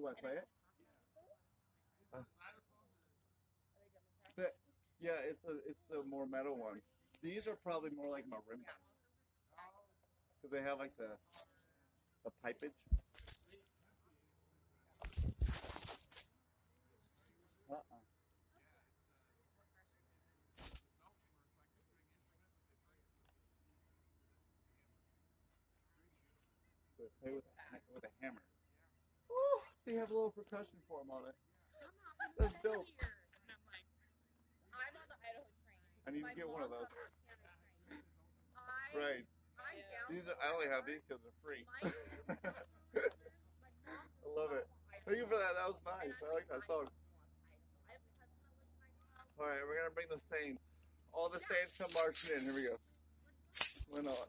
Do I play it? Uh, the- yeah, it's a it's the more metal one. These are probably more like marimbas because they have like the the pipage. Uh-uh. So Play with a, ha- with a hammer. Ooh, so you have a little percussion form on it. That's dope. Here. And I'm like, I'm on the Idaho train. I need My to get one of those. on the Montana train. I, Right. I'm Yeah. These are, I only have these because they're free. I love it. Thank you for that. That was nice. I like that song. All right, we're gonna bring the Saints. All the Saints come marching in. Here we go. Why not?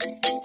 Thank you.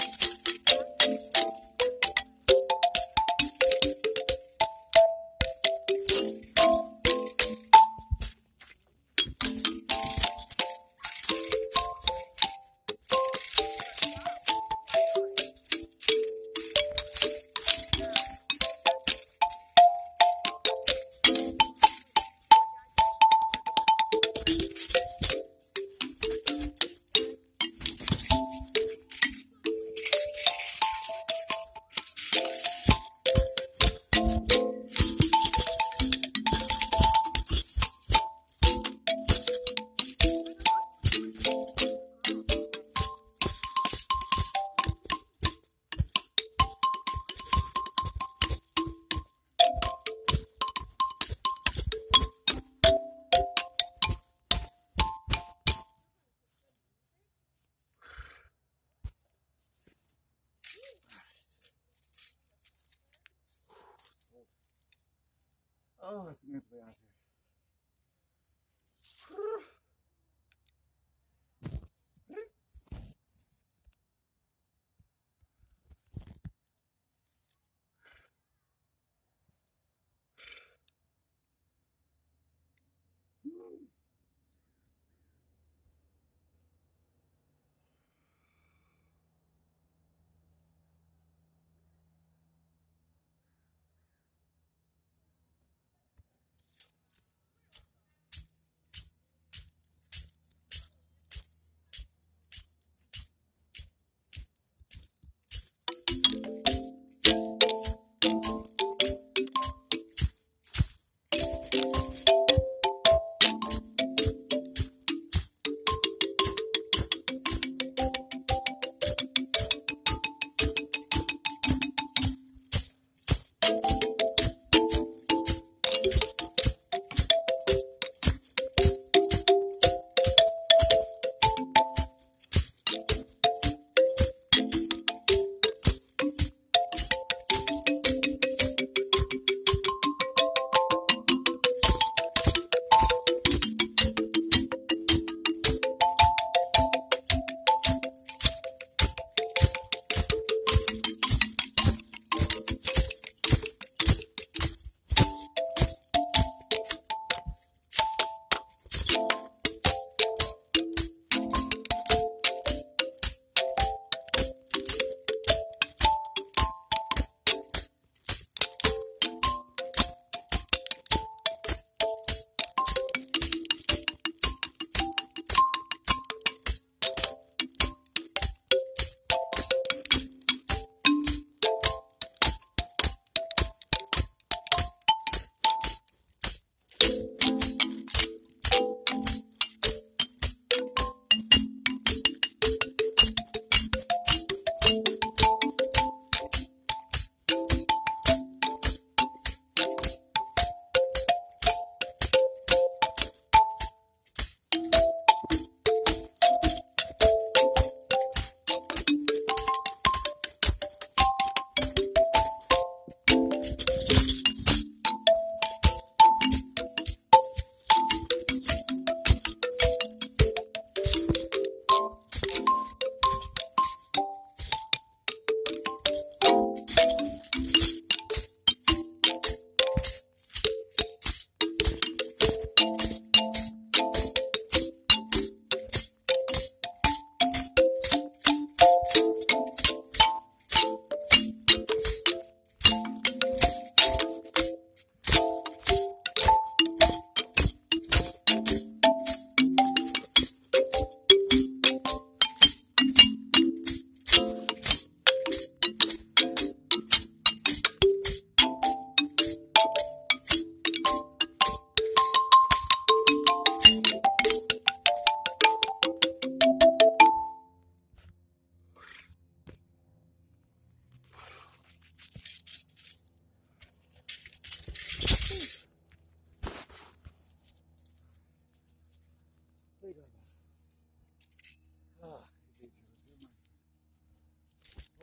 Oh, it's a good play out here.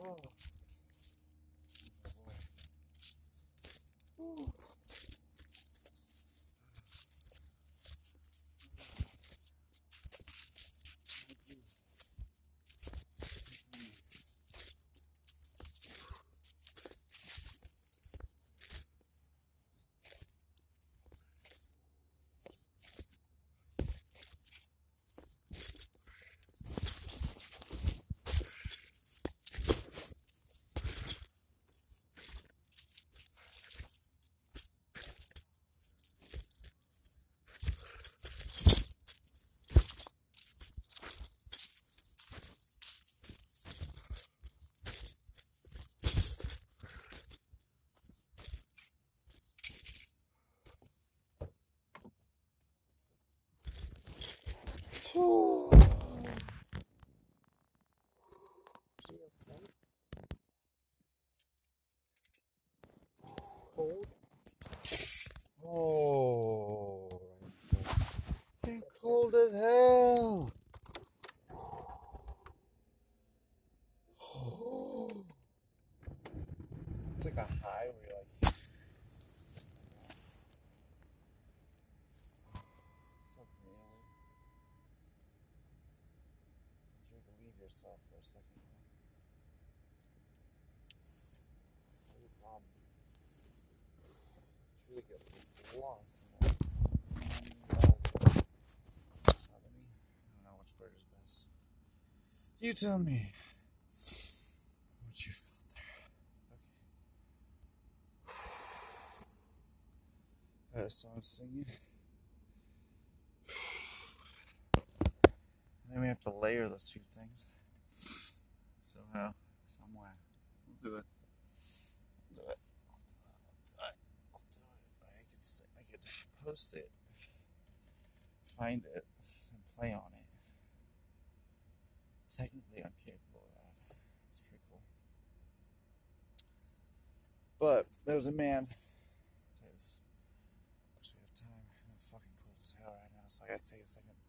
bom. Cold. Oh, it's cold as hell. It's like a high where you're like, so really. You believe yourself for a second. What are your problems? Truly get lost in that. Uh, I don't know which word is best. You tell me what you felt there. Okay. That song singing. And then we have to layer those two things. Somehow, some way. We'll do it. We'll do it. I'll do it. I'll do it. I could say, I could post it, find it, and play on it. Technically, I'm capable of that. It's pretty cool. But there was a man. Says, wish we have time. I'm fucking cold as hell right now, so I gotta take a second.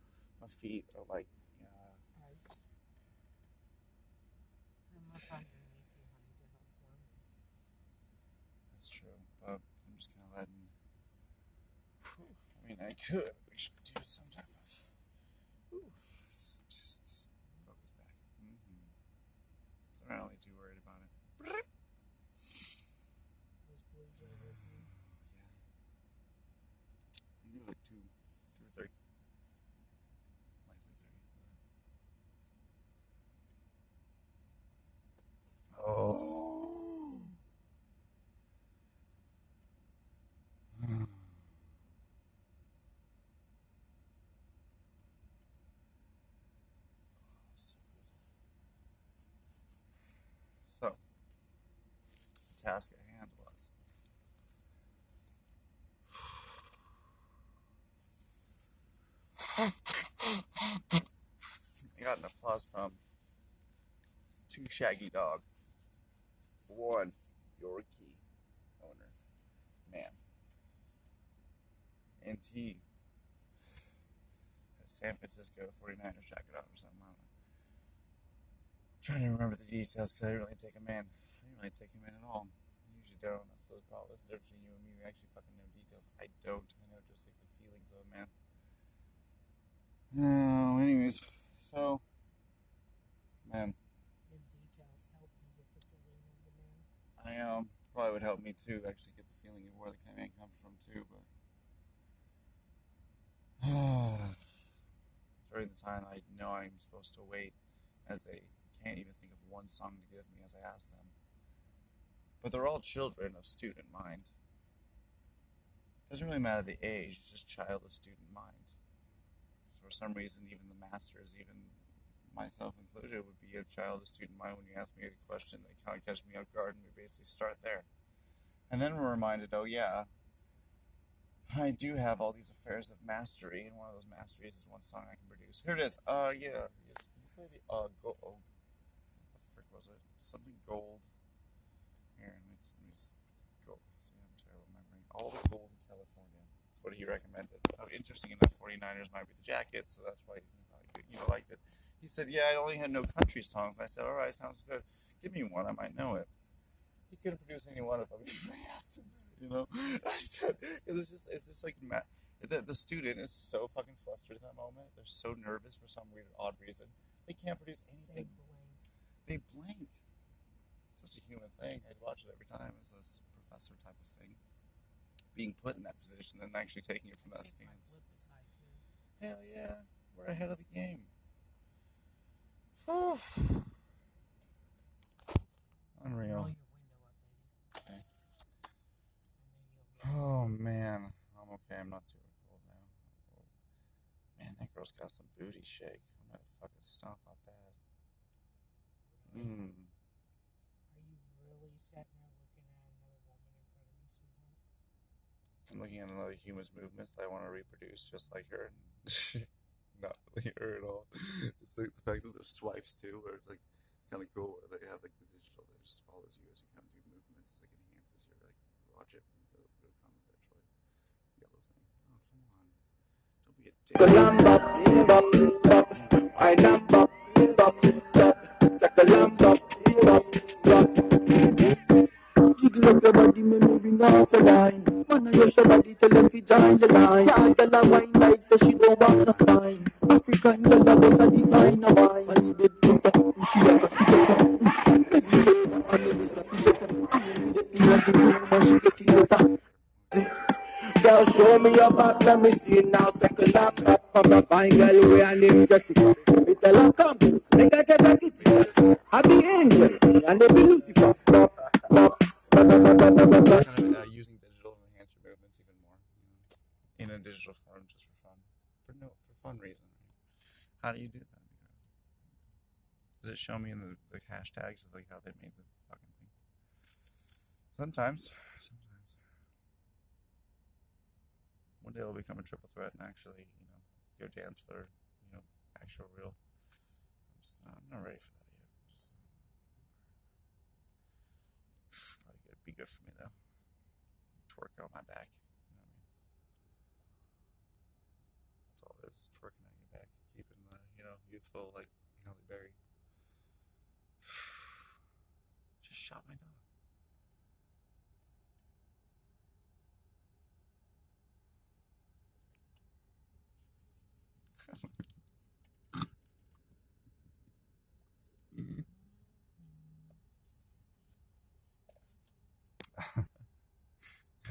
My feet are like, you know, Ice. I'm not finding anything honey to help warm. that's true. But I'm just kind of letting. Whew. I could. Do some type of. Whew, s- just focus back. Mm-hmm. So I'm not really too worried about it. Those blue jays. Yeah. You do like two, two or three. Likely three. Oh. So, the task at hand was I got an applause from two shaggy dog, one Yorkie owner, man, and a San Francisco 49er shaggy dog or something. I don't know. Trying to remember the details because I didn't really take him in. I didn't really take him in at all. I usually don't. That's the problem. That's the difference between you and me. We actually fucking know details. I don't. I know just like the feelings of a man. Oh, anyways, so man, Your details help me get the feeling of the man. I um probably would help me too. Actually, get the feeling of where the kind man comes from too. But during the time I know I'm supposed to wait, as they can't even think of one song to give me as I ask them. But they're all children of student mind. Doesn't really matter the age; it's just child of student mind. For some reason, even the masters, even myself included, would be a child of student mind when you ask me a question that kind of catch me off guard, and we basically start there. And then we're reminded, oh yeah, I do have all these affairs of mastery, and one of those masteries is one song I can produce. Here it is. Uh, yeah. You play the uh go. Oh, what the frick was it? Something gold. Here, let me, let me just go. See, I'm terrible memory. All the gold in California. It's what he recommended. So interesting enough, 49ers might be the jacket, so that's why you, know liked it. He said, "Yeah, I only had no country songs." I said, "All right, sounds good. Give me one, I might know it." He couldn't produce any one of them. I asked him you know. I said, "Cause it's just, it's just like the the student is so fucking flustered in that moment. They're so nervous for some weird, odd reason. They can't produce They anything. blank. They blank. Such a human thing. I'd watch it every time. It's this professor type of thing. Being put in that position and actually taking it from that Take my stance. blip aside too. Hell yeah, we're ahead of the game. Whew. Roll Unreal. your window up, baby. Okay. And then you'll Oh man, I'm okay. I'm not too cold now. Man, that girl's got some booty shake. I'm gonna fucking stomp on that. Mmm. You there looking at another woman in front of me? I'm looking at another human's movements that I want to reproduce just like her. Not really her at all. It's like the fact that there's swipes too, where like it's kind of cool where they have like the digital that just follows you as you kind of do movements. It's like enhances your like watch it. It'll, it'll come eventually. Yellow thing. Oh come on! Don't be a dick. Colamba, bop, bop, I nam bop, bop, bop, sakalamba, bop, bop. Jiggle up your body, me off the line. I rush your body, tell join the line. Like she don't want no. African girl, a. And then it's a pick up. And then we get in the room, and she getting wetter. Girl, show me your back, let me see now. Second lap, up from a fine girl, we her name Jessica. Me tell her come, make her take a kitty. I be angel, and they be Lucifer. Bop, bop, bop, bop, using digital to enhance your movements even more, in a digital form, just for fun, for no, for fun reason. How do you do that? Does it show me in the, the hashtags of like how they made the fucking thing? Sometimes, sometimes. One day I'll become a triple threat and actually, you know, go dance for, you know, actual real. I'm, just, I'm not ready for that yet. Just, um, probably good, be good for me though. Twerk on my back. You know what I mean? That's all it is. Twerking on your back, keeping the you know youthful like Halle Berry. Just shot my dog.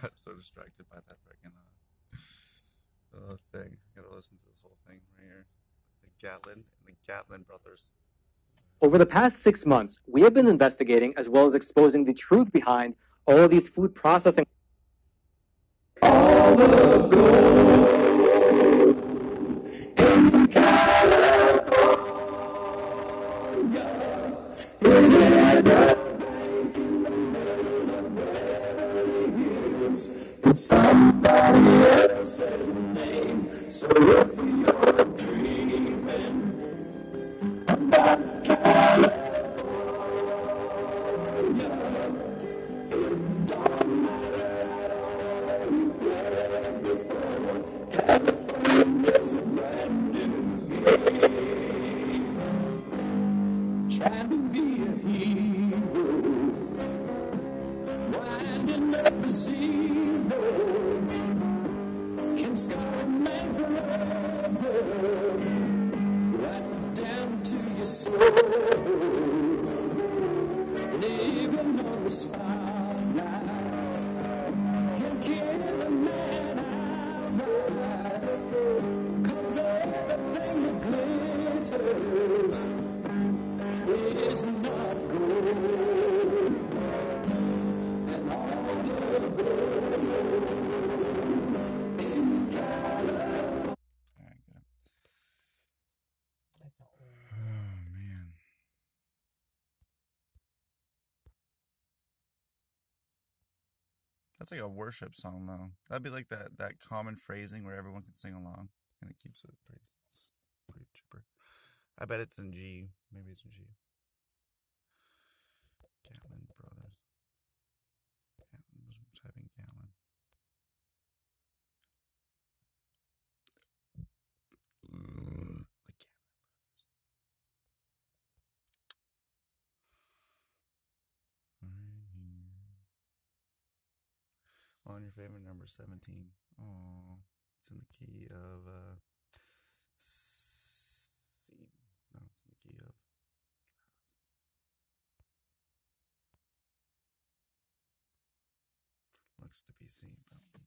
Got so distracted by that freaking uh, uh, thing. Gotta listen to this whole thing right here. The Gatlin and the Gatlin brothers. Over the past six months, we have been investigating as well as exposing the truth behind all of these food processing. That's like a worship song though. That'd be like that that common phrasing where everyone can sing along and it keeps it pretty pretty chipper. I bet it's in G. Maybe it's in G Brothers. Gatlin was typing Gatlin. Favorite number 17. Oh, it's in the key of uh C. No, it's in the key of looks to be C. But